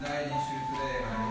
第2手術礼拝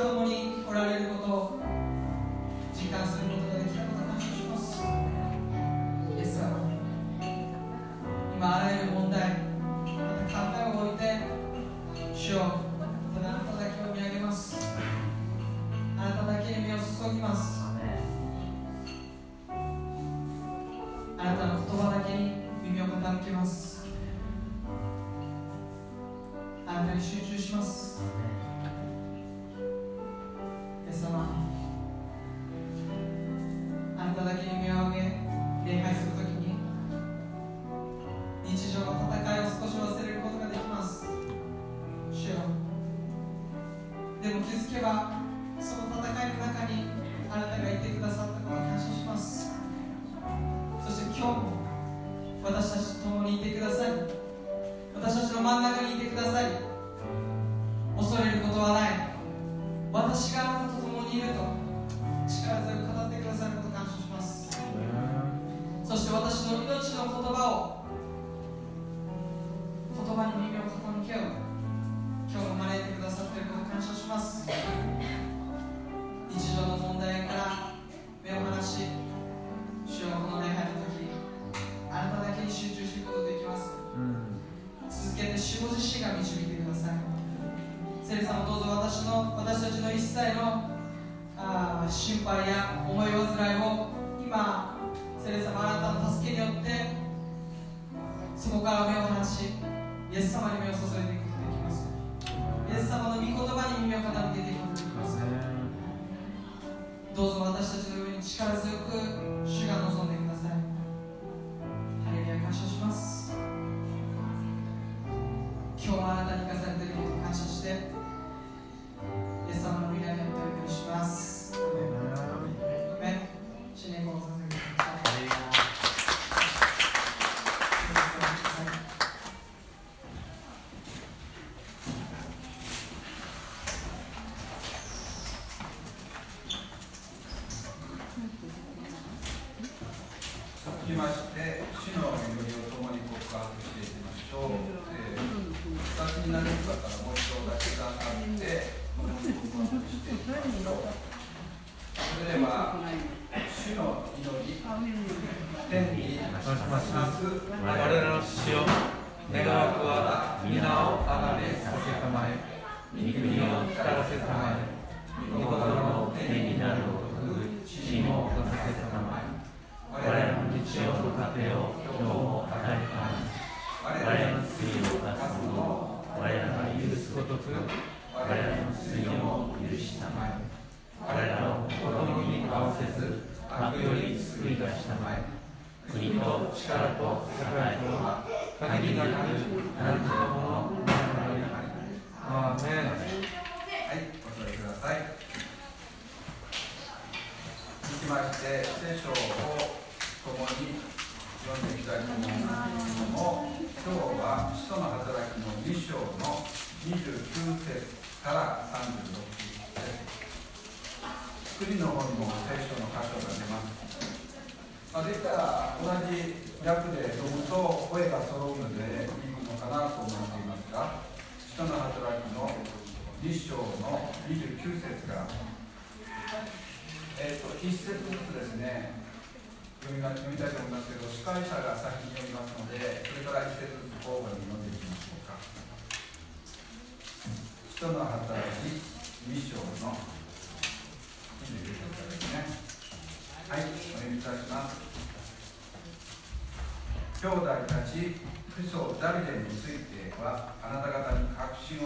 ஆறு மணி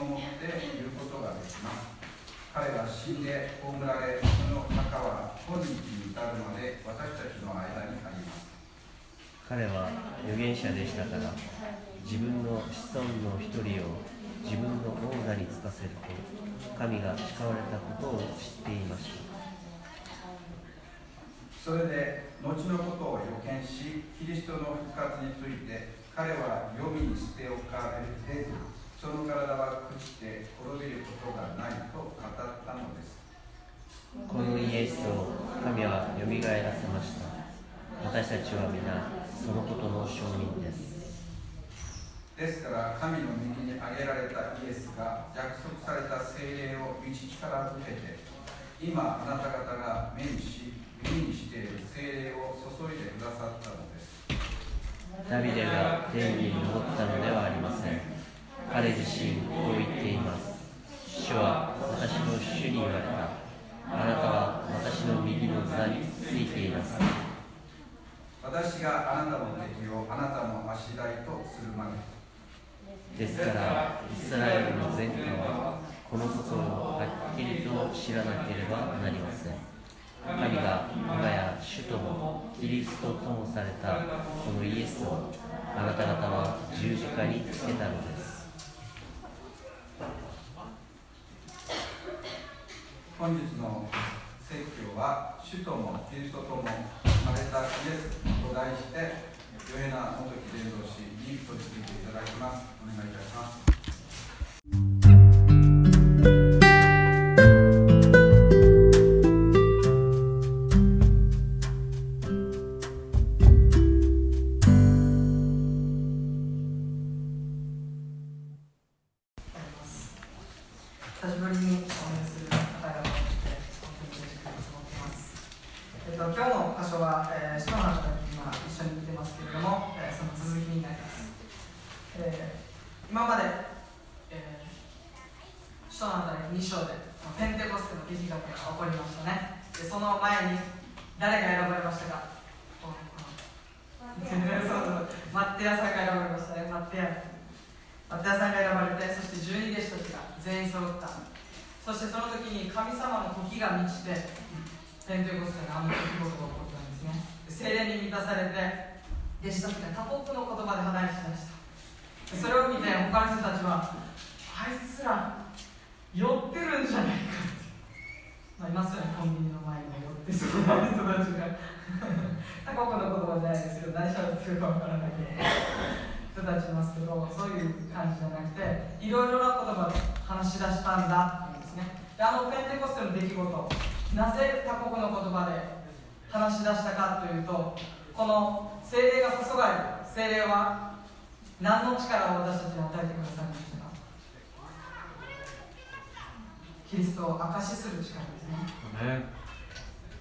をもって言うことができます。彼は死んで葬られその墓は今日に至るまで私たちの間にあります。彼は預言者でしたから自分の子孫の一人を自分の王座につかせると神が誓われたことを知っていました。それで後のことを予見しキリストの復活について彼は黄泉に捨て置かれて人の体は朽ちて滅びることがないと語ったのです。このイエスを神はよみがえらせました。私たちは皆そのことの証人です。ですから神の右に挙げられたイエスが約束された聖霊を道力づけて今あなた方が目にし耳にしている聖霊を注いでくださったのです。ダビデが天に昇ったのではありません彼自身こう言っています。主は私の主に言われた。あなたは私の右の座についています。私があなたの敵をあなたの足台とするまで。ですからイスラエルの前科はこのことをはっきりと知らなければなりません。神が我がや主ともキリストともされたこのイエスをあなた方は十字架につけたのです。本日の説教は主ともキリストとも生まれたイエスと題してヨヘナ元木伝道師に取り付けていただきます。お願いいたします。の箇所は、えー、使徒の働き今一緒に見てますけれども、えーその続きになります。えー今まで、えー、使徒の働き2章でペンテコステの出来事が起こりましたね。でその前に誰が選ばれましたか？マッテアさんが選ばれましたね、マッテア。マッテアさんが選ばれて、そして十二弟子たちが全員揃った。そしてその時に神様の時が満ちて、ペンテコステのあの出来事が起こったんですね。精霊に満たされて、弟子たちが他国の言葉で話しました。それを見て、他の人たちは、あいつら、酔ってるんじゃないかって。まあ、いますよね、コンビニの前に寄ってそうな人たちが。他国の言葉じゃないですけど、何しゃべってるかわからない人たちいますけど、そういう感じじゃなくて、いろいろな言葉で話し出したんだっていうんですね。で、あのペンテコステの出来事、なぜ他国の言葉で話し出したかというと、この精霊が注がれる、精霊は何の力を私たちに与えてくださいましたかキリストを証しする力ですね。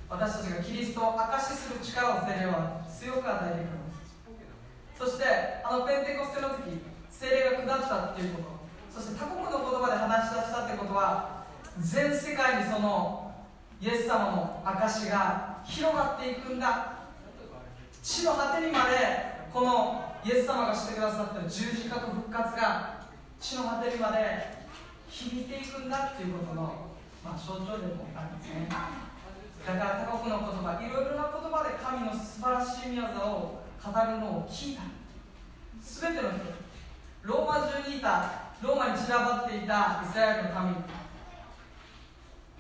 私たちがキリストを証しする力を聖霊は強く与えてくれます。そしてあのペンテコステの時聖霊が下ったっていうこと。そして他国の言葉で話し出したってことは全世界にそのイエス様の証が広がっていくんだ。地の果てにまでこのイエス様がしてくださった十字架と復活が地の果てにまで響いていくんだっていうことの、まあ、象徴でもあるんですね。だから他国の言葉いろいろな言葉で神の素晴らしい宮沢を語るのを聞いた。全ての人ローマ中にいたローマに散らばっていたイスラエルの民。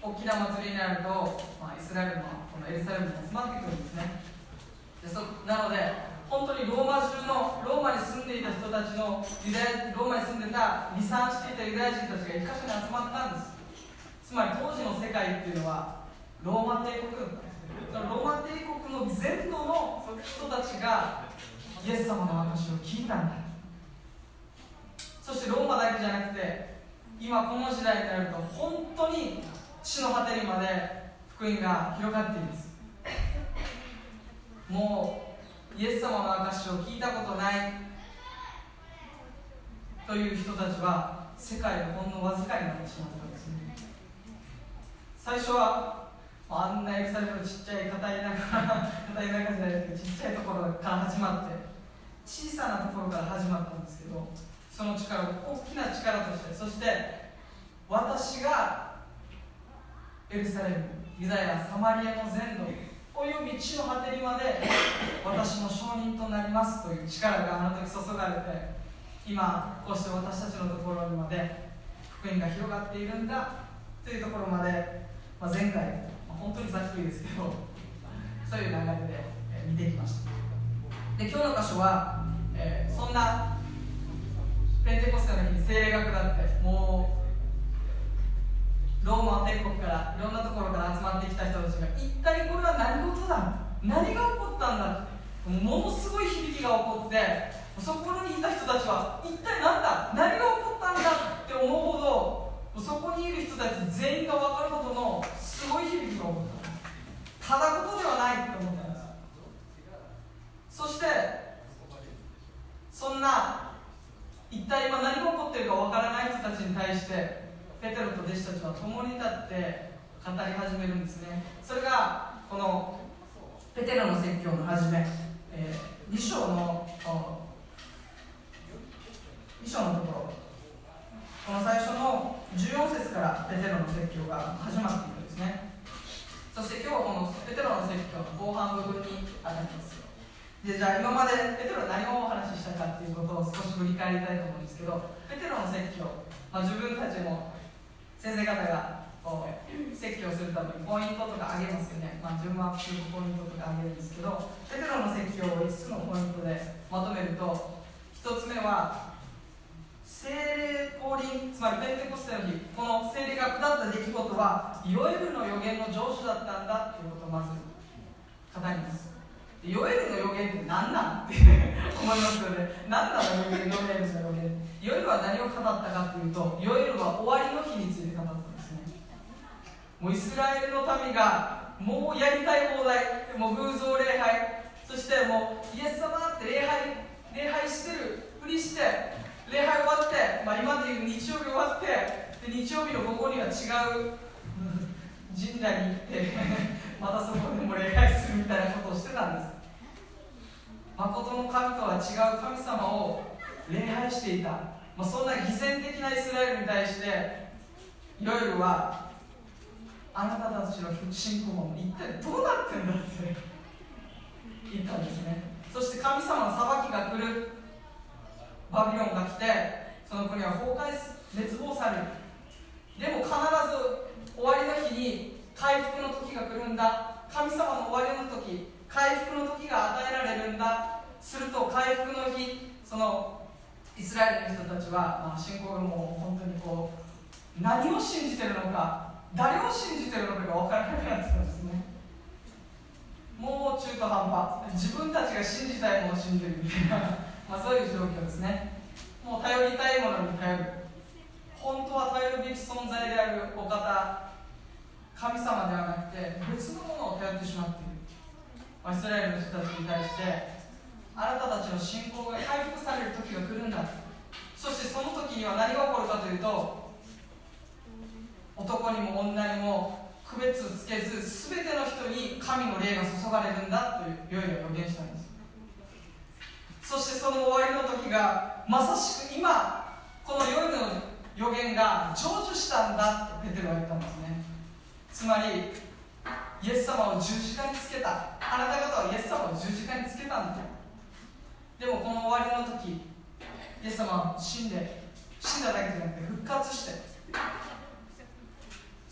大きな祭りになると、まあ、イスラエルのこのエルサレムに集まってくるんですね。でそなので本当にローマ中のローマに住んでいた人たちのユダヤローマに住んでた離散していたユダヤ人たちが一箇所に集まったんです。つまり当時の世界っていうのはローマ帝国ローマ帝国の全土の人たちがイエス様の証を聞いたんだ。そしてローマだけじゃなくて今この時代になると本当に地の果てにまで福音が広がっています。もうイエス様の証を聞いたことない。という人たちは世界でほんのわずかになってしまったんですね。最初はあんなエルサレムのちっちゃい硬い中 硬い中じゃないですけどちっちゃいところから始まって小さなところから始まったんですけどその力を大きな力としてそして私がエルサレムユダヤサマリアの全土および地の果てにまで私の証人となりますという力があの時注がれて今こうして私たちのところにまで福音が広がっているんだというところまで、まあ、前回、まあ、本当にざっくりですけど そういう流れで、見てきました。で今日の箇所は、えーそんなペンテコステの日に聖霊が下ってもうローマ帝国からいろんなところから集まってきた人たちが一体これは何事だ。何が起こったんだ。ものすごい響きが起こってそこにいた人たちは一体何だ何が起こったんだって思うほどそこにいる人たち全員が分かるほどのすごい響きが起こったただことではないって思ったんですそしてそんな一体今何が起こってるか分からない人たちに対してペテロと弟子たちは共に立って語り始めるんですね。それがこのペテロの説教の始め、えー、2章の2章のところ。この最初の14節からペテロの説教が始まっているんですね。そして今日はこのペテロの説教の後半部分に当たります。でじゃあ今までペテロ何をお話ししたかっていうことを少し振り返りたいと思うんですけどペテロの説教、まあ、自分たちも先生方がこう説教するためにポイントとかあげますよね、まあ、順番するポイントとかあげるんですけどペテロの説教を5つのポイントでまとめると1つ目は精霊降臨つまりペンテコステの日この精霊が下った出来事はヨエルの予言の成就だったんだということをまず語りますヨエルの予言って何なんって思いますよね何なの予言ヨエルの予言ヨエルは何を語ったかというとヨエルは終わりの日についてもうイスラエルの民がもうやりたい放題もう偶像礼拝そしてもうイエス様って礼拝礼拝してるふりして礼拝終わって、まあ、今でいう日曜日終わってで日曜日の午後には違う神社に行って またそこでも礼拝するみたいなことをしてたんです。誠の神とは違う神様を礼拝していた、まあ、そんな偽善的なイスラエルに対していろいろはあなたたちの信仰も一体どうなってんだって。言ったんですね。そして神様の裁きが来る。バビロンが来てその国は崩壊滅亡される。でも必ず終わりの日に回復の時が来るんだ。神様の終わりの時回復の時が与えられるんだ。すると回復の日そのイスラエルの人たちは、まあ、信仰がもう本当にこう何を信じてるのか誰を信じてるのかが分からなくなってたんですね。もう中途半端。自分たちが信じたいものを信じるみたいな。まあそういう状況ですね。もう頼りたいものに頼る。本当は頼るべき存在であるお方神様ではなくて別のものを頼ってしまっている。イスラエルの人たちに対してあなたたちの信仰が回復される時が来るんだそしてその時には何が起こるかというと男にも女にも区別つけず全ての人に神の霊が注がれるんだという良いを予言したんです。そしてその終わりの時がまさしく今この夜の予言が成就したんだとペテロは言ったんですね。つまりイエス様を十字架につけた。あなた方はイエス様を十字架につけたんだでもこの終わりの時イエス様は死んで死んだだけじゃなくて復活して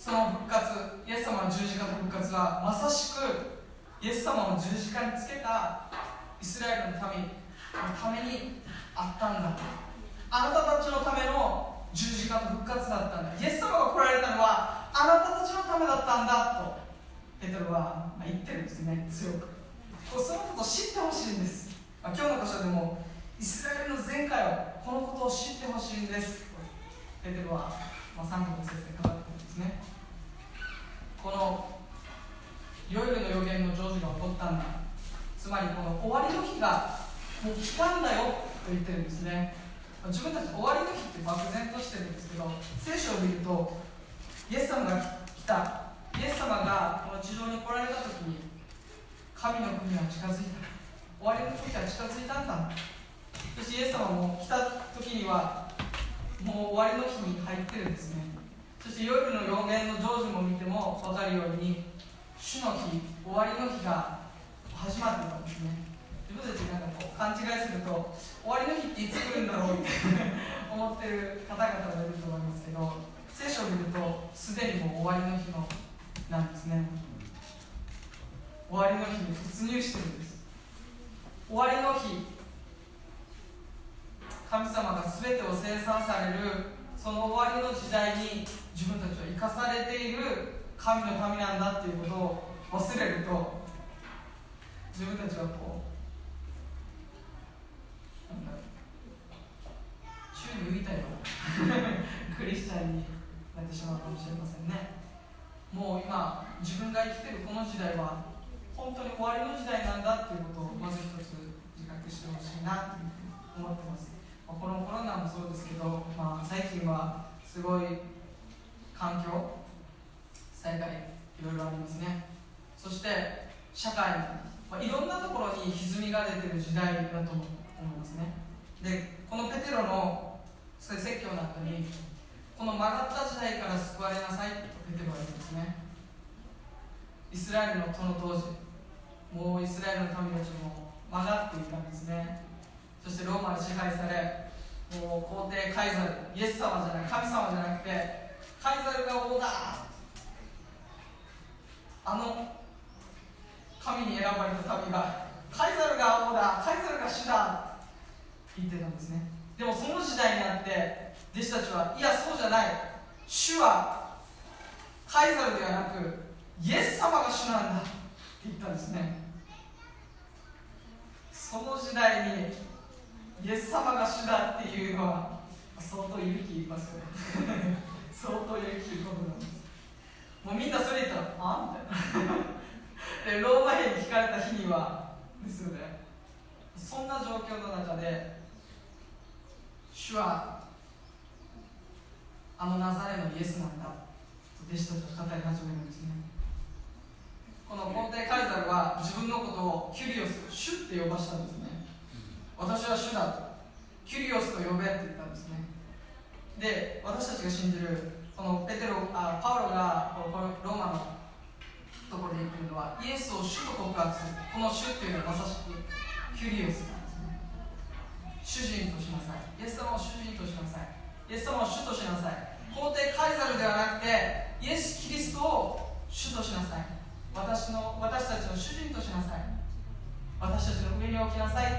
その復活イエス様の十字架の復活はまさしくイエス様を十字架につけたイスラエルの民のためにあったんだと。あなたたちのための十字架の復活だったんだ。イエス様が来られたのはあなたたちのためだったんだと。ペテロは言ってるんですね。強く。そのことを知ってほしいんです、まあ、今日の箇所でもイスラエルの前回はこのことを知ってほしいんです。ペテロは、まあ、3個の説で語ってるんですね。このヨイルの予言の成就が起こったんだ。つまりこの終わりの日がもう来たんだよと言ってるんですね。自分たち終わりの日って漠然としてるんですけど聖書を見るとイエス様が来た。イエス様がこの地上に来られた時に神の国は近づいた。終わりの時は近づいたんだ。そしてイエス様も来た時にはもう終わりの日に入ってるんですね。して夜の予言の成就も見ても分かるように主の日終わりの日が始まってたんですね。自分たちなんかこう勘違いすると終わりの日っていつ来るんだろうって思ってる方々がいると思いますけど聖書を見るとすでにもう終わりの日のなんですね。終わりの日に突入してるんです。終わりの日。神様が全てを生産されるその終わりの時代に自分たちは生かされている神の民なんだっていうことを忘れると自分たちはこうなんだ宙に浮いたような クリスチャンになってしまうかもしれませんね。もう今自分が生きてるこの時代は本当に終わりの時代なんだっていうことをまず一つ自覚してほしいなっていうふうに思ってます、このコロナもそうですけど、まあ、最近はすごい環境災害いろいろありますね。そして社会、まあ、いろんなところに歪みが出てる時代だと思いますね。でこのペテロの説教の後にこの曲がった時代から救われなさいとペテロは言うんですね。イスラエルのその当時もうイスラエルの民たちも曲がっていたんですね。そしてローマに支配されもう皇帝カイザルイエス様じゃない神様じゃなくてカイザルが王だ。あの神に選ばれた民がカイザルが王だカイザルが主だ言ってたんですね。でもその時代になって弟子たちはいやそうじゃない。主はカイザルではなくイエス様が主なんだって言ったんですね。その時代にイエス様が主だっていうのは相当勇気いますよね。相当勇気いることなんです。もうみんなそれ言ったらあ？みたいな。でローマ兵に聞かれた日にはですよね。そんな状況の中で主はあのナザレのイエスなんだ。と弟子たちは語り始めるんですね。この皇帝カイザルは自分のことをキュリオス主って呼ばしたんです私は主だとキュリオスと呼べって言ったんですね。で私たちが信じるこのペテロあパウロがこのローマのところで言ってるのはイエスを主と告白するこの主っていうのはまさしくキュリオスなんですね。主人としなさい。イエス様を主人としなさい。イエス様を主としなさい。皇帝カイザルではなくてイエス・キリストを主としなさい。私の私たちの主人としなさい。私たちの上に置きなさい。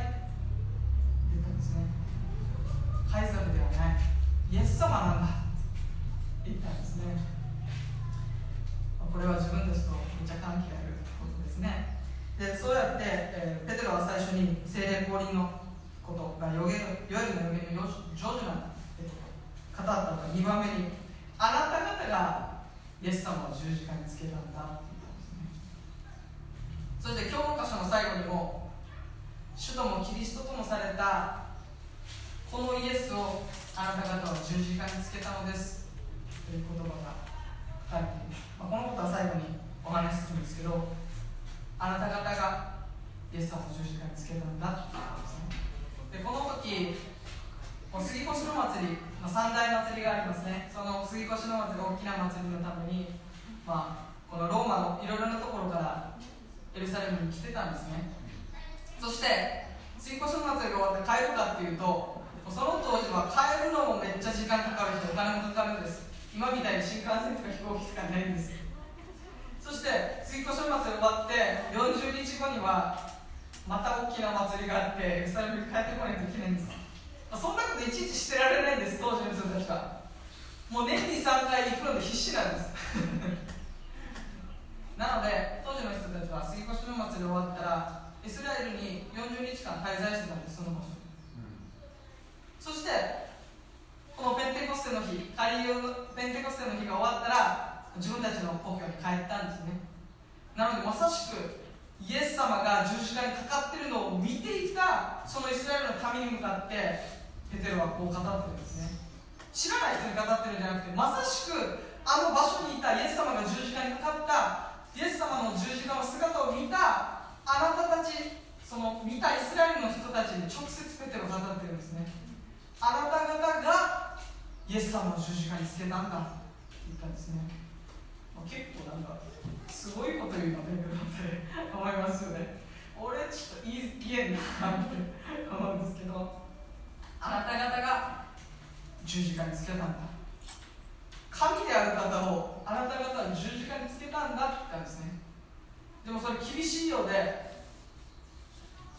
あの場所にいたイエス様が十字架にかかったイエス様の十字架の姿を見たあなたたちその見たイスラエルの人たちに直接ペテロが語ってるんですね。あなた方がイエス様を十字架につけたんだって言ったんですね、ま、結構なんかすごいこと言うのねって思いますよね。俺ちょっと言えんなって思うんですけどあなた方が十字架につけたんだ。神である方をあなた方は十字架につけたんだって言ったんですね。でもそれ厳しいようで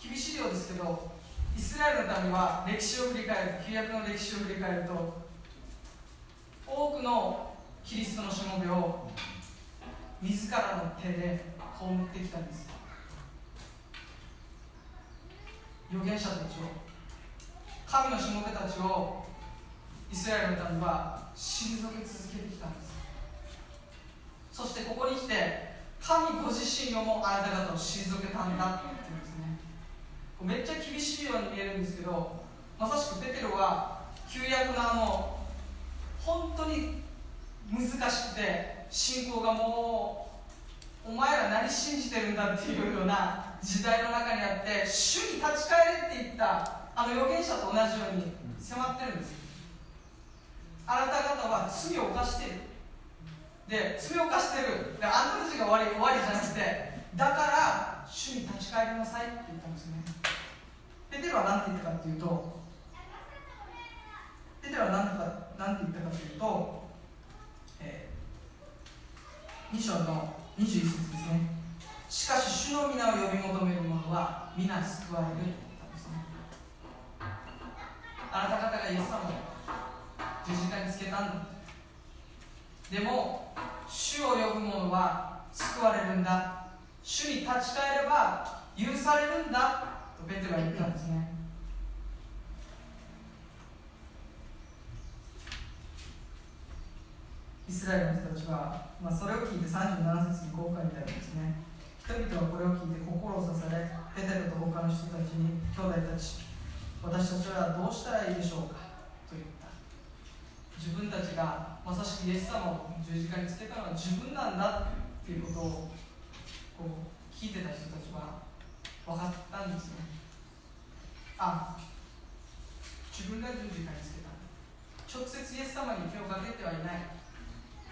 厳しいようですけどイスラエルの民は歴史を振り返る旧約の歴史を振り返ると多くのキリストのしもべを自らの手で葬ってきたんです預言者たちを神のしもべたちをイスラエルの民は退け続けてきたんです。そしてここに来て神ご自身をもあなた方を退けたんだって言ってるんですね。めっちゃ厳しいように見えるんですけどまさしくペテロは旧約のあの本当に難しくて信仰がもうお前ら何信じてるんだっていうような時代の中にあって主に立ち返れって言ったあの預言者と同じように迫ってるんです。あなた方は罪を犯している。で罪を犯してる。であんたたちが終わり終わりじゃなくてだから主に立ち返りなさいって言ったんですね。ペテロは何て言ったかっていうとペテロは何て何て言ったかというと、えー、2章の21節ですね。しかし主の皆を呼び求める者は皆救われると言ったんですね。あなた方がイエス様を十字架につけたんだでも主を呼ぶ者は救われるんだ。主に立ち返れば許されるんだ。とペテロは言ったんですね。イスラエルの人たちは、まあ、それを聞いて37節にこう書いてあるんですね。人々はこれを聞いて心を刺されペテロと他の人たちに兄弟たち私たちはどうしたらいいでしょうか。自分たちがまさしくイエス様を十字架につけたのは自分なんだっていうことをこう聞いてた人たちは分かったんですね。あ自分が十字架につけた。直接イエス様に手をかけてはいない。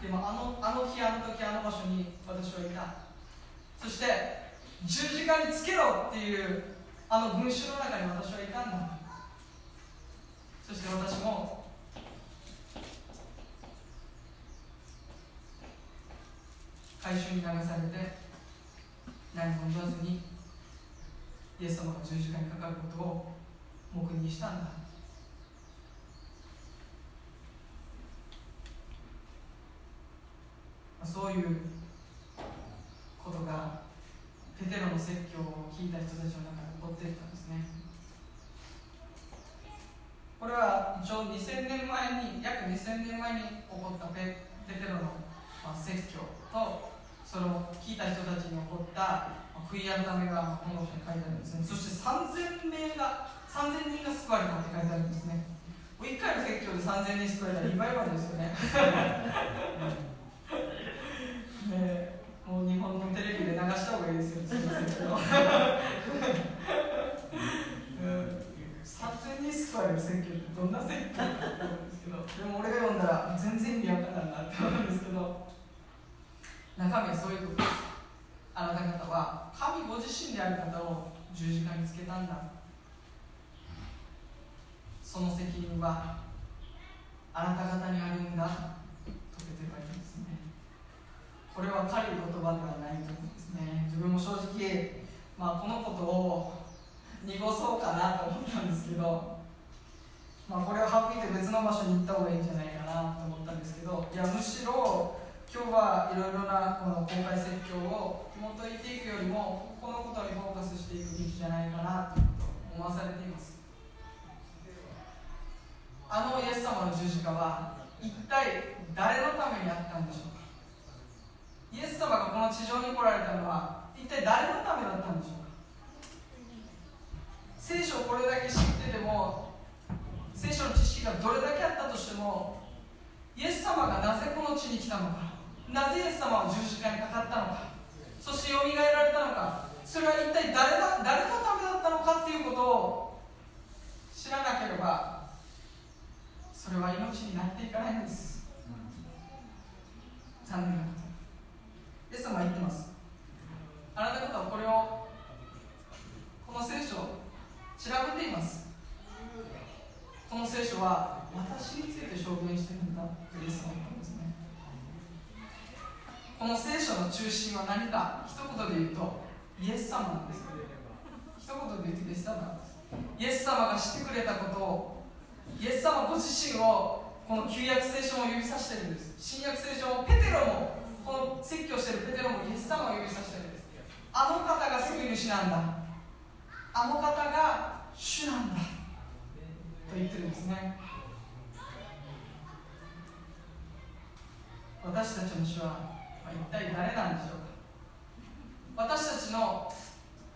でもあのあの日あの時あの場所に私はいた。そして十字架につけろっていうあの文章の中に私はいたんだ。そして私も回収に流されて何も言わずにイエス様が十字架にかかることを黙認したんだ。そういうことがペテロの説教を聞いた人たちの中で起こっていったんですね。これは一応2000年前に約2000年前に起こったペペテロの、説教とそれを聞いた人たちに起こった、悔い改めがこの書に書いてあるんですね。そして3000名が3000人が救われたって書いてあるんですね。もう1回の説教で3000人救われたらリバイバルですよね。ねもう日本のテレビで流した方がいいですよ、すみませんけど。3000人救われる選挙ってどんな選挙かって思うんですけど、でも俺が読んだら全然意味わからんなって思うんですけど、中身はそういうことです。あなた方は神ご自身である方を十字架につけたんだ。その責任はあなた方にあるんだとペテロは言うんですね。これは軽い言葉ではないと思うんですね自分も正直、まあ、このことを濁そうかなと思ったんですけど、まあ、これを省いて別の場所に行った方がいいんじゃないかなと思ったんですけどいやむしろ今日はいろいろなこの公開説教を紐解いていくよりもこのことにフォーカスしていくべきじゃないかなと思わされています。あのイエス様の十字架は一体誰のためにあったんでしょうか？イエス様がこの地上に来られたのは一体誰のためだったんでしょうか？聖書をこれだけ知ってても聖書の知識がどれだけあったとしてもイエス様がなぜこの地に来たのかなぜイエス様は十字架にかかったのか？そしてよみがえられたのか？それは一体誰が誰のためだったのかっていうことを知らなければそれは命になっていかないんです。残念なこと。イエス様は言ってます。あなた方はこれをこの聖書を調べています。この聖書は私について証言してるんだとイエス様はこの聖書の中心は何か？一言で言うとイエス様なんです一言で言うとイエス様なんです。イエス様がしてくれたことをイエス様ご自身をこの旧約聖書も指さしてるんです。新約聖書もペテロもこの説教してるペテロもイエス様を指さしてるんです。あの方が救い主なんだ。あの方が主なんだ。と言ってるんですね。私たちの主は、一体誰なんでしょうか？私たちの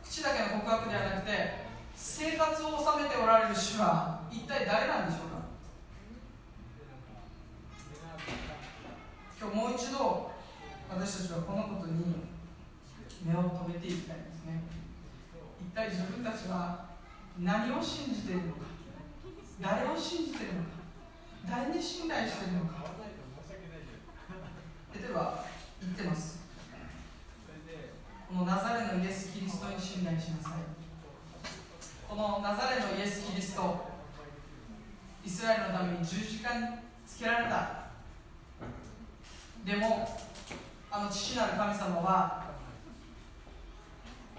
口だけの告白ではなくて生活を治めておられる主は一体誰なんでしょうか？今日もう一度私たちはこのことに目を留めていきたいんですね。一体自分たちは何を信じているのか？誰を信じているのか？誰に信頼しているのか？例えば言ってます。このナザレのイエス・キリストに信頼しなさい。このナザレのイエス・キリストイスラエルのために十字架につけられた。でもあの父なる神様は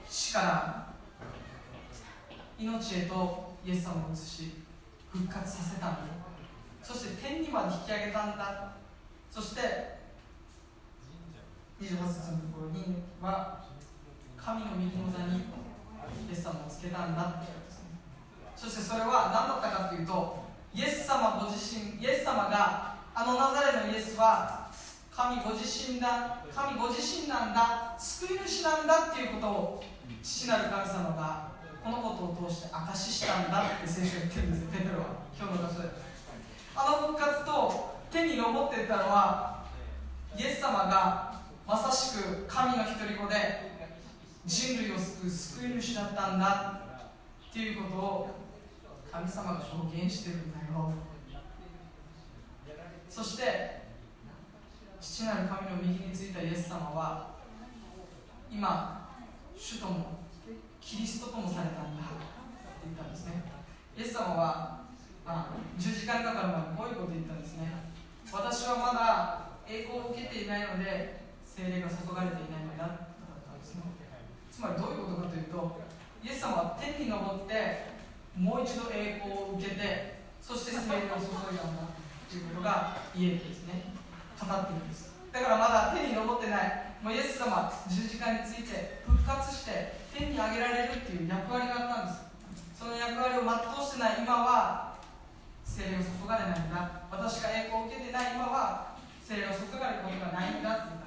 死から命へとイエス様を移し復活させたんだ。そして天にまで引き上げたんだ。そして28節のところには神の右の座にイエス様をつけたんだって。言うんですねそしてそれは何だったかというとイエス様ご自身イエス様があのナザレのイエスは神ご自身だ神ご自身なんだ救い主なんだっていうことを父なる神様がこのことを通して証ししたんだって聖書が言ってるんですよ。ペテロは今日の場所で。あの復活と手に登っていたのはイエス様がまさしく神の独り子で人類を救う救い主だったんだっていうことを神様が証言してるんだよ。そして父なる神の右についたイエス様は今主ともキリストともされたんだって言ったんですね。イエス様は、まあ、十字架にかかる前にこういうこと言ったんですね。私はまだ栄光を受けていないので精霊が注がれていないのだったんですね。つまりどういうことかというとイエス様は天に昇ってもう一度栄光を受けてそして精霊を注いだんだということが言えるんですね。語っているんです。だからまだ天に昇ってない。もうイエス様十字架について復活して天に上げられるっていう役割があったんです。その役割を全うしてない今は精霊を注がれないんだ。私が栄光を受けてない今は精霊を注がれることがないんだって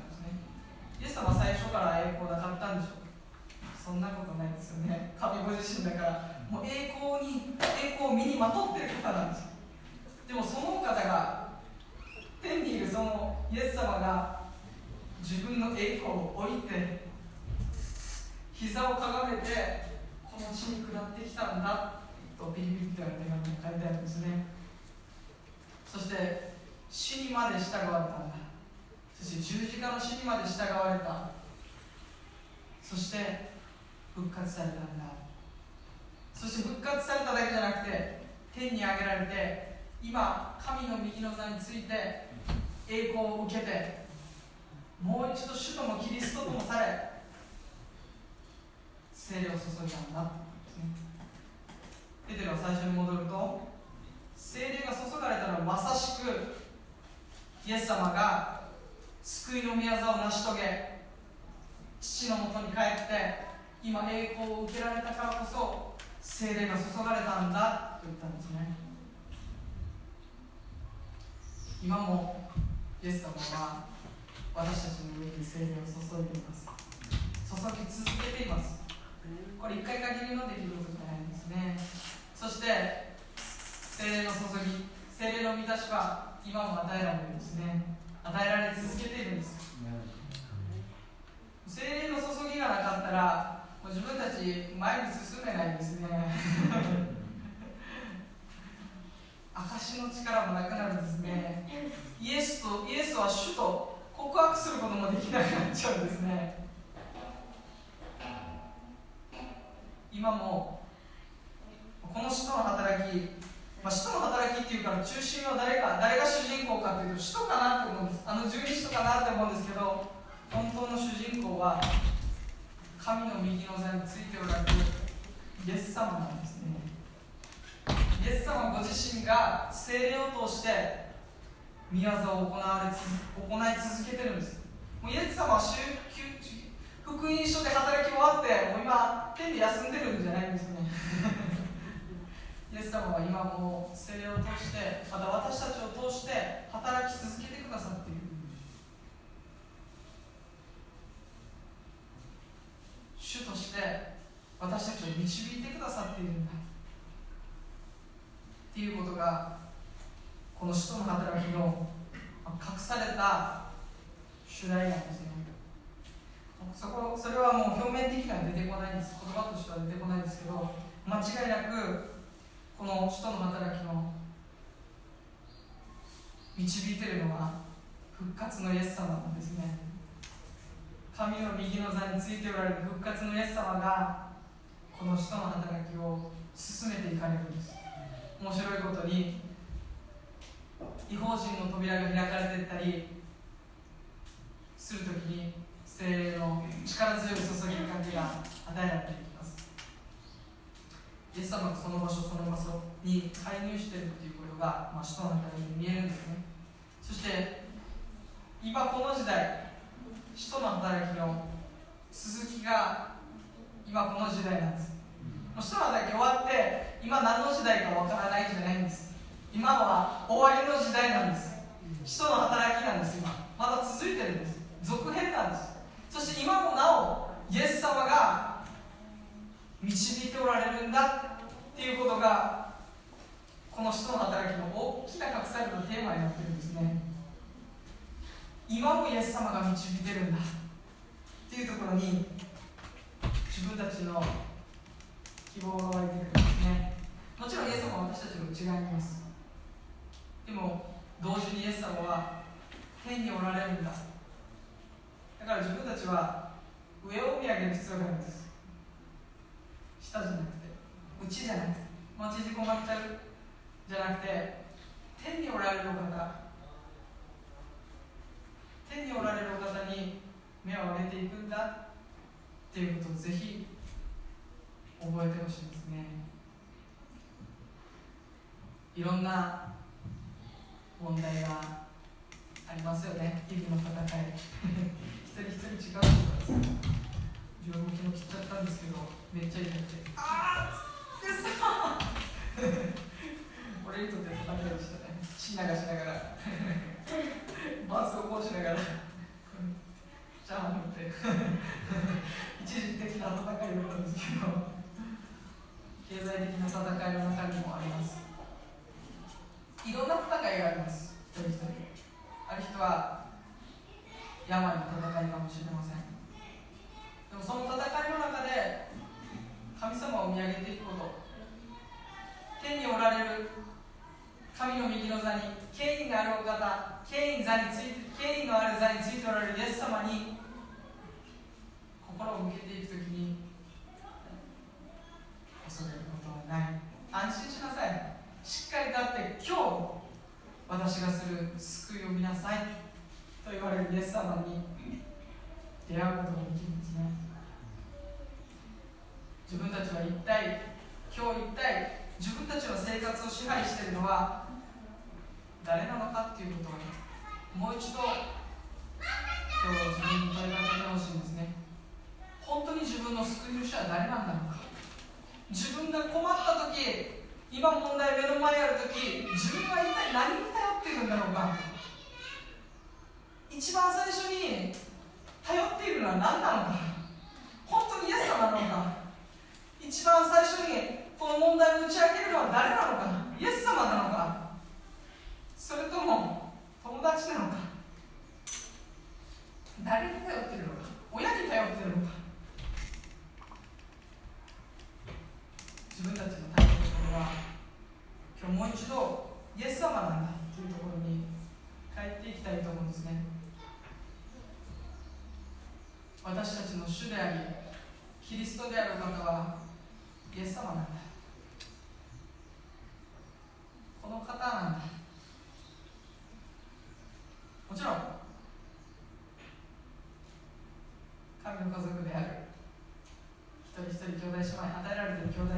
身が精霊を通して御業を行われ行い続けてるんです。もうイエス様は福音書で働き終わってもう今天で休んでるんじゃないんですね。イエス様は今も精霊を通してまた私たちを通して働き続けてくださっている主として私たちを導いてくださっているんだ。っていうことがこの使徒の働きの隠された主題なんですね。そこそれはもう表面的には出てこないんです。言葉としては出てこないんですけど間違いなくこの使徒の働きの導いてるのは復活のイエス様なんですね。神の右の座についておられる復活のイエス様がこの使徒の働きを進めていかれるんです。面白いことに違法人の扉が開かれていったりするときに精霊の力強い注ぎかけが与えられていきます。イエス様がその場所その場所に介入しているということが、まあ、使徒の中に見えるんですね。そして今この時代使徒の働きの続きが今この時代なんです。使徒の働き終わって今何の時代かわからないんじゃないんです。今は終わりの時代なんです。使徒の働きなんです今。まだ続いてるんです。続編なんです。そして今もなおイエス様が導いておられるんだっていうことがこの使徒の働きの大きな隠されたテーマになってるんですね。今もイエス様が導いてるんだっていうところに自分たちの希望が湧いてくるんですねもちろんイエス様は私たちの内側にいます。でも同時にイエス様は天におられるんだ。だから自分たちは上を見上げる必要があるんです。下じゃなくて内じゃなくて待ち困っちゃうじゃなくて天におられるお方。天におられるお方に目を上げていくんだっていうことをぜひ覚えてほしいですね。いろんな問題がありますよね。日々の戦い。一人一人違うことです。自分も昨日切っちゃったんですけどめっちゃ痛くて。ああうっそ俺にとって戦いでした。ね血流しながら。バースをこうしながら。じゃあ思って。一時的な戦いだったんですけど。経済的な戦いの中にもあります。いろんな戦いがあります。一人一人。ある人は病の戦いかもしれません。でもその戦いの中で神様を見上げていくこと。天におられる。神の右の座に権威があるお方権威座について権威のある座についておられるイエス様に心を向けていくときに恐れることはない。安心しなさい。しっかり立って今日私がする救いを見なさいと言われるイエス様に出会うことができるんですね。自分たちは一体今日一体自分たちの生活を支配しているのは誰なのかっていうことをもう一度今日自分に問いかけてほしいんですね。本当に自分の救い主は誰なんだろうか。自分が困った時今問題目の前にある時自分は一体何に頼っているんだろうか。一番最初に頼っているのは何なのか。本当にイエス様なのか。一番最初にこの問題を打ち明けるのは誰なのかイエス様なのかそれとも友達なのか誰に頼っているのか親に頼っているのか自分たちの頼っていることは今日もう一度イエス様なんだというところに帰っていきたいと思うんですね私たちの主でありキリストである方はイエス様なんだこの方なんだもちろん神の家族であ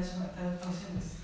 る一人一人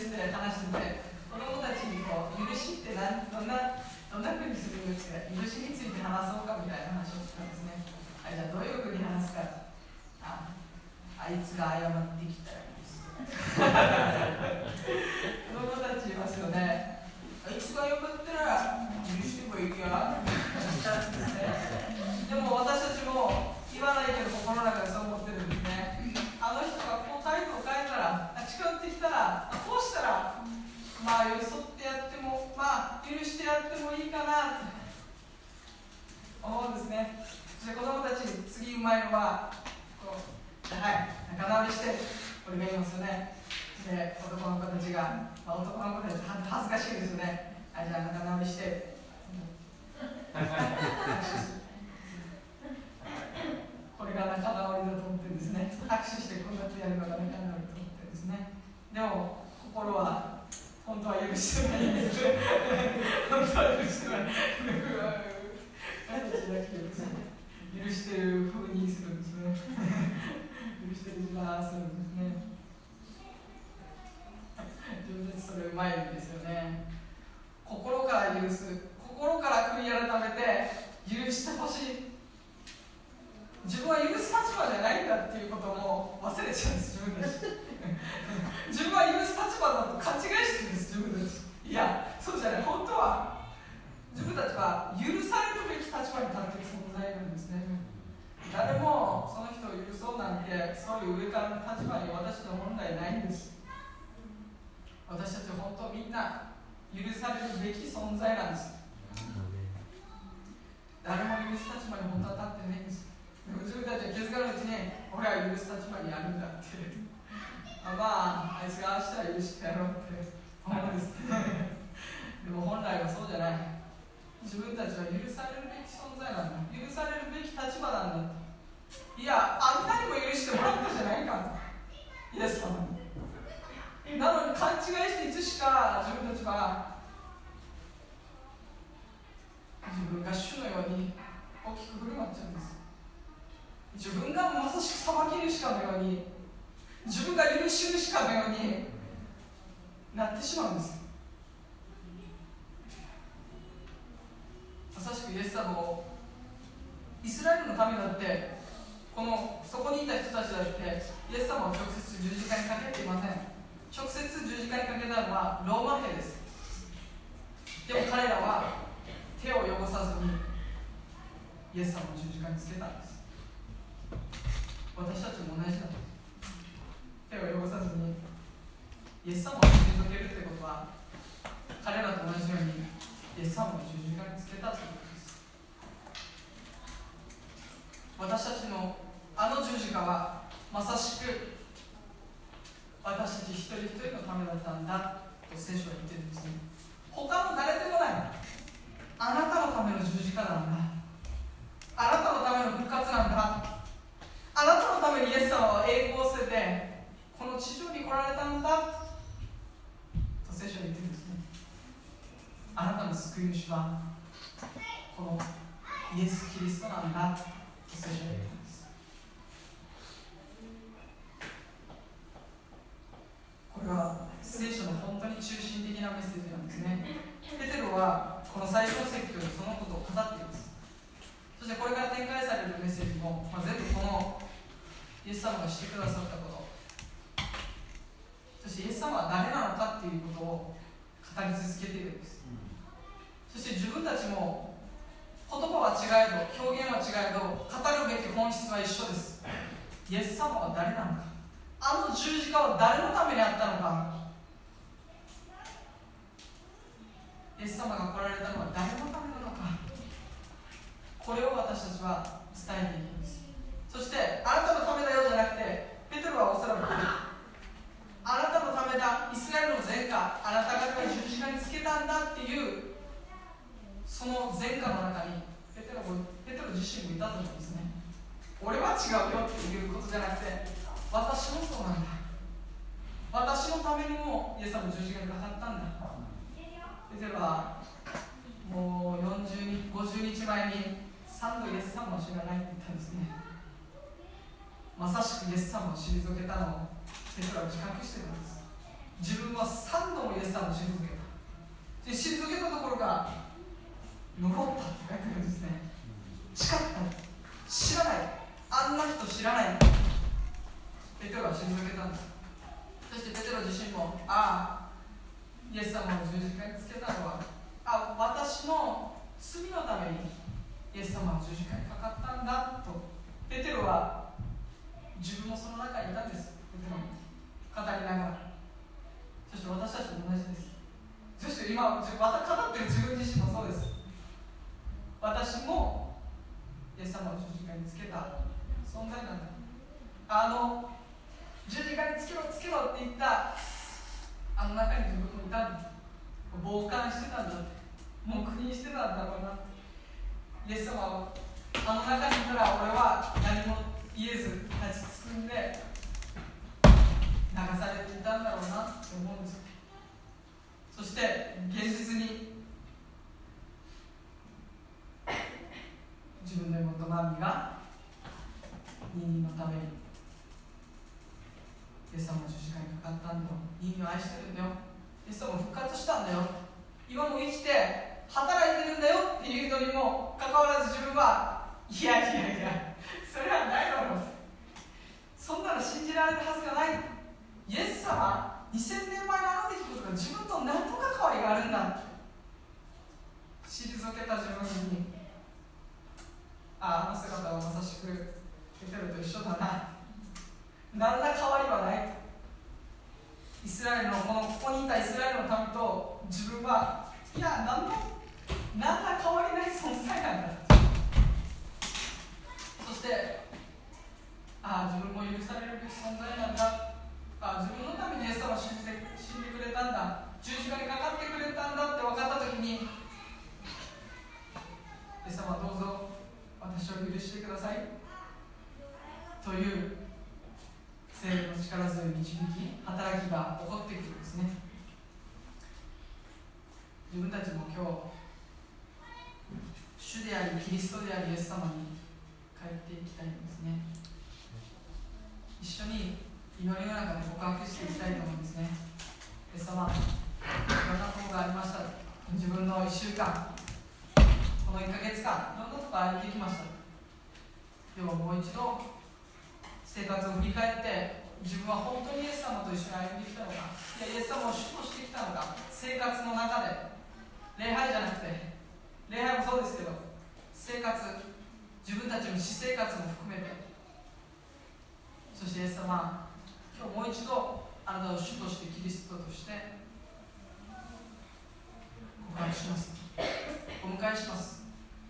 です話子どもたちにこう許しってなんどんなどんなにするんですか？許しについて話そうかみたいな話をしたんですね。あじゃあどういうに話すか。ああいつが謝ってきたらいいです子供たちいますよね。あいつが謝ったら許してもいいでも私たちも言わないけど心の中でそう思でたらこうしたらまあ寄り添ってやってもまあ許してやってもいいかなって思うんですね。じゃ子供たちに次うまいのはこうはい仲直りしてこれがいいんですよね。で男の子たちが、まあ、男の子たち恥ずかしいですよね。あじゃあ仲直りして。これが仲直りだと思ってですね。拍手してこんなってやるのが仲直り。でも心は本当は許してないんです本当は許してない許してるふうにするんですね。許してる自慢するんですね。上手それうまいですよね。心から許す心から悔い改めて許してほしい自分は許す立場じゃないんだっていうことも忘れちゃうんです自分たち自分は許す立場だと勘違いしてるんです自分たち。いやそうじゃない。本当は自分たちは許されるべき立場に立っている存在なんですね。誰もその人を許そうなんてそういう上からの立場に私たちは本来ないんです。私たちは本当みんな許されるべき存在なんです。誰も許す立場に本当は立ってないんです。でも自分たちは気づかないうちに俺は許す立場にあるんだって。あまああいつがああしたら許してやろうって思うんですけど。でも本来はそうじゃない。自分たちは許されるべき存在なんだ。許されるべき立場なんだ。いやあんなにも許してもらったじゃないか。イエス様に。なのに勘違いしていつしか自分たちは自分が主のように大きく振る舞っちゃうんです。自分がまさしく裁き主かのように自分が許し主かのようになってしまうんです。まさしくイエス様をイスラエルの民だってこのそこにいた人たちだってイエス様を直接十字架にかけていません。直接十字架にかけたのはローマ兵です。でも彼らは手を汚さずにイエス様を十字架につけたんです。私たちも同じだと。手を汚さずにイエス様を退けるということは彼らと同じようにイエス様を十字架につけたということです。私たちのあの十字架はまさしく私たち一人一人のためだったんだと聖書は言ってるんですね。他の誰でもない。あなたのための十字架なんだ。あなたのための復活なんだ。あなたのためにイエス様は栄光を捨ててこの地上に来られたんだ。と聖書は言ってるんですね。あなたの救い主はこのイエス・キリストなんだ。と聖書は言ってるんです。これは聖書の本当に中心的なメッセージなんですね。ペテロはこの最初の説教でそのことを語っています。そしてこれから展開されるメッセージも、まあ、全部このイエス様がしてくださったことそしてイエス様は誰なのかっていうことを語り続けているんです。そして自分たちも言葉は違えど表現は違えど語るべき本質は一緒です。イエス様は誰なのか。あの十字架は誰のためにあったのか。かわらず自分はいやいやいやそれはないだろうそんなの信じられるはずがないイエス様2000年前のあの出来事が自分と何の関わりがあるんだづけた自分にあああの姿はまさしくペテロと一緒だな何ら変わりはないイスラエルのこのここにいたイスラエルの民と自分はいや何の何ら変わりない存在なんだしてああ自分も許されるべき存在なんだ。あ自分のためにイエス様を信じて死んでくれたんだ。十字架にかかってくれたんだ。って分かった時にイエス様どうぞ私を許してください。という聖霊の力強い導き働きが起こってくるんですね。自分たちも今日主でありキリストでありイエス様に帰っていきたいんですね。一緒に祈りの中で告白していきたいと思うんですね。イエス様いろんなことがありました。自分の1週間。この1ヶ月間。いろんなとこ歩いてきました？でももう一度生活を振り返って自分は本当にイエス様と一緒に歩んできたのか？いやイエス様を主としてきたのか？生活の中で。礼拝じゃなくて。礼拝もそうですけど生活自分たちの私生活も含めて。そしてイエス様今日もう一度あなたを主としてキリストとして告白します。お迎えします。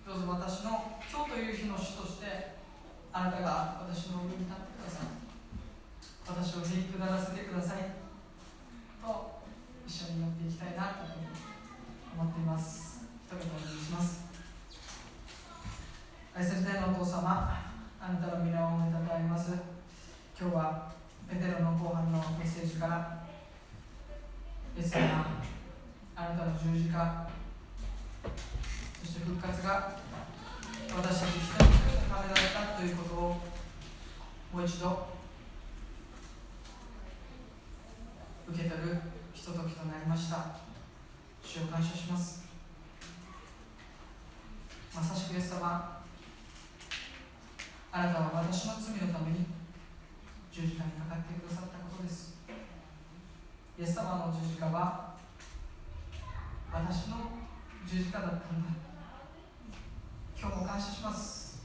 どうぞ私の今日という日の主としてあなたが私の上に立ってください。私をへりくだらせてください。と一緒にやっていきたいなと思っています。一言お願いします。愛する天のお父様あなたの皆を褒めたたえます。今日はペテロの後半のメッセージからイエス様あなたの十字架そして復活が私たち一人一人のためだったということをもう一度受け取るひとときとなりました。主を感謝します。まさしくイエス様あなたは私の罪のために十字架にかかってくださったことです。イエス様の十字架は私の十字架だったんだ。今日も感謝します。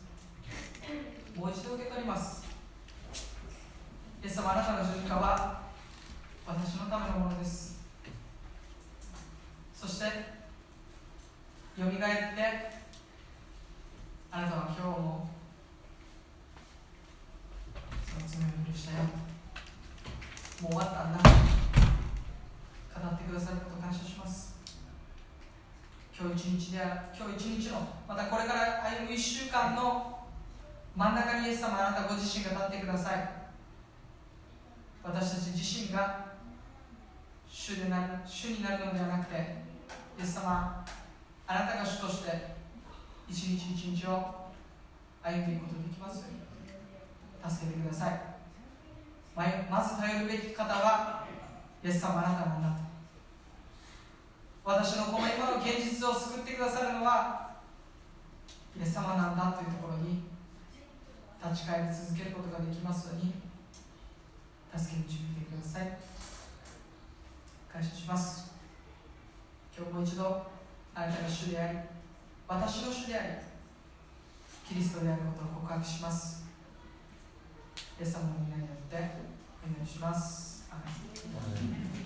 もう一度受け取ります。イエス様あなたの十字架は私のためのものです。そしてよみがえってあなたは今日もその罪を許したよもう終わったんだ。語ってくださること感謝します。今日一日で今日一日のまたこれから歩む1週間の真ん中にイエス様あなたご自身が立ってください。私たち自身が主でな主になるのではなくてイエス様あなたが主として一日一日を歩んでいくことができますように。助けてください。まず頼るべき方はイエス様あなたなんだと。私のこの今の現実を救ってくださるのはイエス様なんだというところに立ち返り続けることができますように助けに導いてください。感謝します。今日もう一度あなたが主であり私の主でありキリストであることを告白します。イエス様の皆によってお願いしますアメン